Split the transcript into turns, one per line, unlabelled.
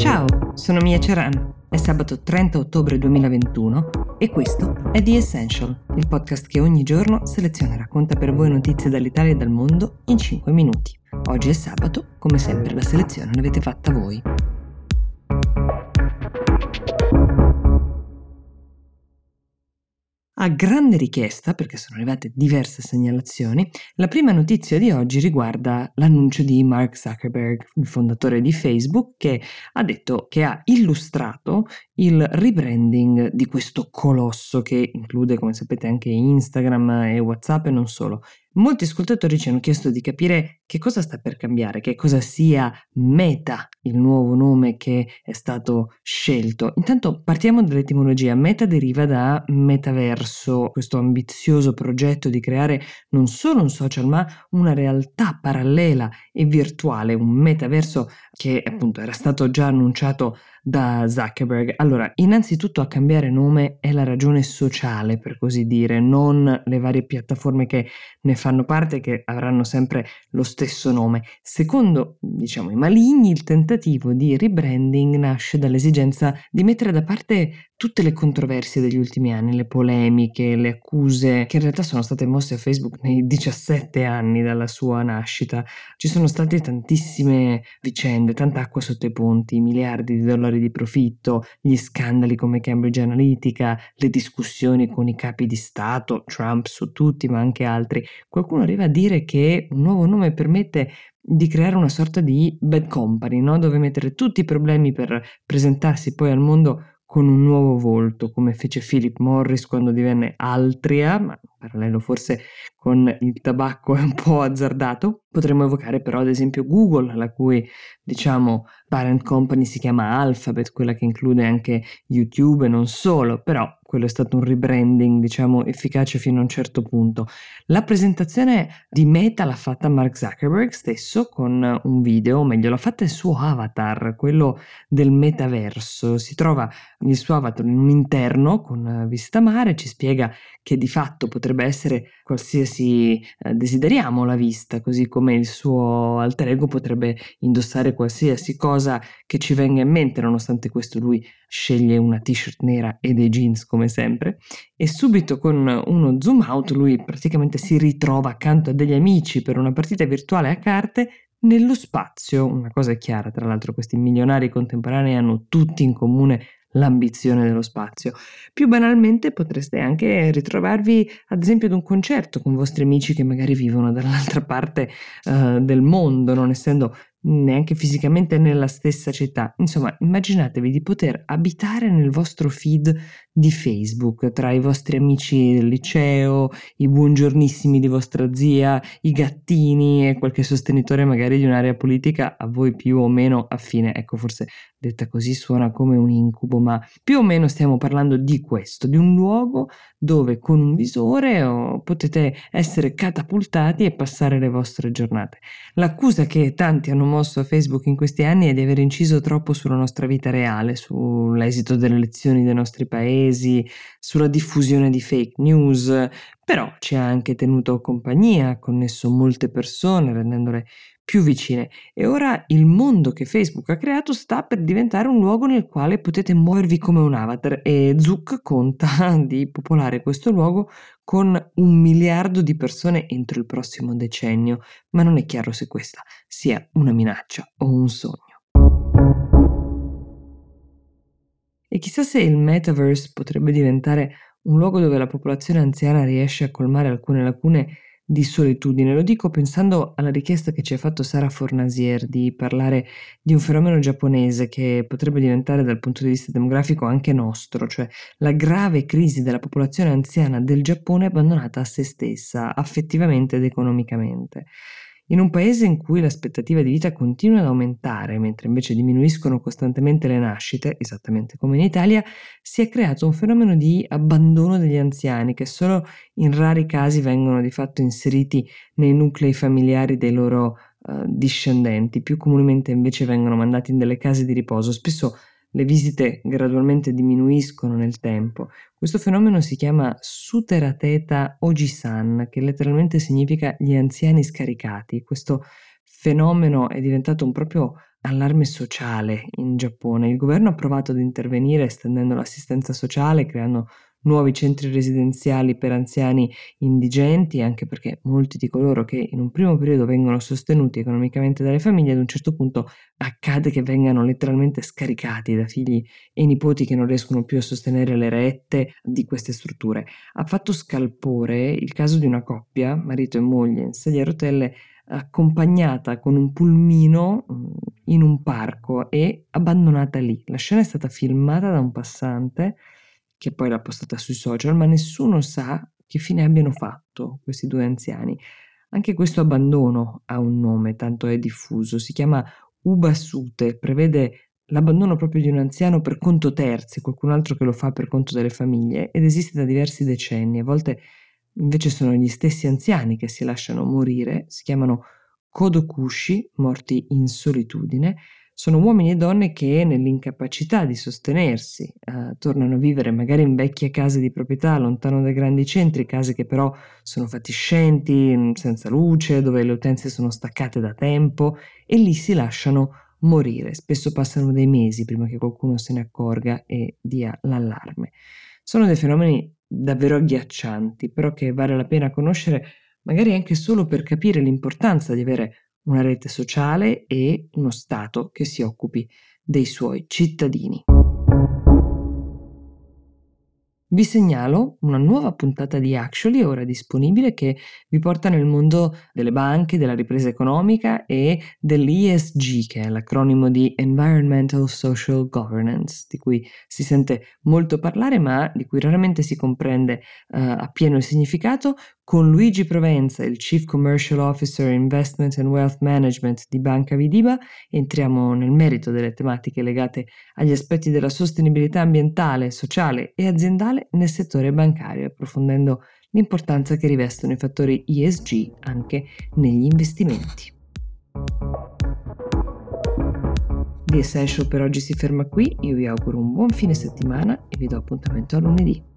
Ciao, sono Mia Ceran. È sabato 30 ottobre 2021 e questo è The Essential, il podcast che ogni giorno seleziona e racconta per voi notizie dall'Italia e dal mondo in 5 minuti. Oggi è sabato, come sempre la selezione l'avete fatta voi. A grande richiesta, perché sono arrivate diverse segnalazioni, la prima notizia di oggi riguarda l'annuncio di Mark Zuckerberg, il fondatore di Facebook, che ha detto che ha illustrato il rebranding di questo colosso che include, come sapete, anche Instagram e WhatsApp e non solo. Molti ascoltatori ci hanno chiesto di capire che cosa sta per cambiare, che cosa sia Meta, il nuovo nome che è stato scelto. Intanto partiamo dall'etimologia. Meta deriva da metaverso, questo ambizioso progetto di creare non solo un social ma una realtà parallela e virtuale, un metaverso che appunto era stato già annunciato da Zuckerberg. Allora, innanzitutto a cambiare nome è la ragione sociale, per così dire, non le varie piattaforme che ne fanno parte che avranno sempre lo stesso nome. Secondo, diciamo, i maligni, il tentativo di rebranding nasce dall'esigenza di mettere da parte tutte le controversie degli ultimi anni, le polemiche, le accuse che in realtà sono state mosse a Facebook nei 17 anni dalla sua nascita. Ci sono state tantissime vicende, tanta acqua sotto i ponti, miliardi di dollari di profitto, gli scandali come Cambridge Analytica, le discussioni con i capi di Stato, Trump su tutti, ma anche altri. Qualcuno arriva a dire che un nuovo nome permette di creare una sorta di bad company, no? dove mettere tutti i problemi per presentarsi poi al mondo con un nuovo volto, come fece Philip Morris quando divenne Altria, ma parallelo forse con il tabacco è un po' azzardato. Potremmo evocare però ad esempio Google, la cui diciamo parent company si chiama Alphabet, quella che include anche YouTube e non solo, però quello è stato un rebranding, diciamo, efficace fino a un certo punto. La presentazione di Meta l'ha fatta Mark Zuckerberg stesso con un video, o meglio, l'ha fatta il suo avatar, quello del metaverso. Si trova il suo avatar in un interno con vista mare, ci spiega che di fatto potrebbe essere qualsiasi eh, desideriamo la vista, così come il suo alter ego potrebbe indossare qualsiasi cosa che ci venga in mente, nonostante questo lui sceglie una t-shirt nera e dei jeans come sempre e subito con uno zoom out lui praticamente si ritrova accanto a degli amici per una partita virtuale a carte nello spazio, una cosa è chiara, tra l'altro questi milionari contemporanei hanno tutti in comune l'ambizione dello spazio. Più banalmente potreste anche ritrovarvi ad esempio ad un concerto con vostri amici che magari vivono dall'altra parte uh, del mondo, non essendo neanche fisicamente nella stessa città. Insomma, immaginatevi di poter abitare nel vostro feed di Facebook, tra i vostri amici del liceo, i buongiornissimi di vostra zia, i gattini e qualche sostenitore magari di un'area politica a voi più o meno affine. Ecco, forse detta così suona come un incubo, ma più o meno stiamo parlando di questo, di un luogo dove con un visore oh, potete essere catapultati e passare le vostre giornate. L'accusa che tanti hanno mosso a Facebook in questi anni è di aver inciso troppo sulla nostra vita reale, sull'esito delle elezioni dei nostri paesi, sulla diffusione di fake news, però ci ha anche tenuto compagnia, ha connesso molte persone, rendendole più vicine. E ora il mondo che Facebook ha creato sta per diventare un luogo nel quale potete muovervi come un avatar. E Zuck conta di popolare questo luogo con un miliardo di persone entro il prossimo decennio, ma non è chiaro se questa sia una minaccia o un sogno. E chissà se il metaverse potrebbe diventare un luogo dove la popolazione anziana riesce a colmare alcune lacune di solitudine. Lo dico pensando alla richiesta che ci ha fatto Sara Fornasier di parlare di un fenomeno giapponese che potrebbe diventare dal punto di vista demografico anche nostro, cioè la grave crisi della popolazione anziana del Giappone abbandonata a se stessa, affettivamente ed economicamente. In un paese in cui l'aspettativa di vita continua ad aumentare, mentre invece diminuiscono costantemente le nascite, esattamente come in Italia, si è creato un fenomeno di abbandono degli anziani che solo in rari casi vengono di fatto inseriti nei nuclei familiari dei loro uh, discendenti, più comunemente invece vengono mandati in delle case di riposo, spesso le visite gradualmente diminuiscono nel tempo. Questo fenomeno si chiama Suterateta Ojisan, che letteralmente significa gli anziani scaricati. Questo fenomeno è diventato un proprio allarme sociale in Giappone. Il governo ha provato ad intervenire estendendo l'assistenza sociale, creando nuovi centri residenziali per anziani indigenti, anche perché molti di coloro che in un primo periodo vengono sostenuti economicamente dalle famiglie, ad un certo punto accade che vengano letteralmente scaricati da figli e nipoti che non riescono più a sostenere le rette di queste strutture. Ha fatto scalpore il caso di una coppia, marito e moglie, in sedia a rotelle, accompagnata con un pulmino mm, in un parco e abbandonata lì. La scena è stata filmata da un passante che poi l'ha postata sui social, ma nessuno sa che fine abbiano fatto questi due anziani. Anche questo abbandono ha un nome, tanto è diffuso, si chiama Ubasute, prevede l'abbandono proprio di un anziano per conto terzi, qualcun altro che lo fa per conto delle famiglie ed esiste da diversi decenni, a volte invece sono gli stessi anziani che si lasciano morire, si chiamano Kodokushi, morti in solitudine, sono uomini e donne che nell'incapacità di sostenersi eh, tornano a vivere magari in vecchie case di proprietà lontano dai grandi centri, case che però sono fatiscenti, mm, senza luce, dove le utenze sono staccate da tempo e lì si lasciano morire. Spesso passano dei mesi prima che qualcuno se ne accorga e dia l'allarme. Sono dei fenomeni davvero agghiaccianti, però che vale la pena conoscere magari anche solo per capire l'importanza di avere una rete sociale e uno Stato che si occupi dei suoi cittadini. Vi segnalo una nuova puntata di Actually ora disponibile che vi porta nel mondo delle banche, della ripresa economica e dell'ESG, che è l'acronimo di Environmental Social Governance, di cui si sente molto parlare ma di cui raramente si comprende uh, appieno il significato, con Luigi Provenza, il Chief Commercial Officer Investment and Wealth Management di Banca Vidiba, entriamo nel merito delle tematiche legate agli aspetti della sostenibilità ambientale, sociale e aziendale nel settore bancario, approfondendo l'importanza che rivestono i fattori ESG anche negli investimenti. The Essential per oggi si ferma qui, io vi auguro un buon fine settimana e vi do appuntamento a lunedì.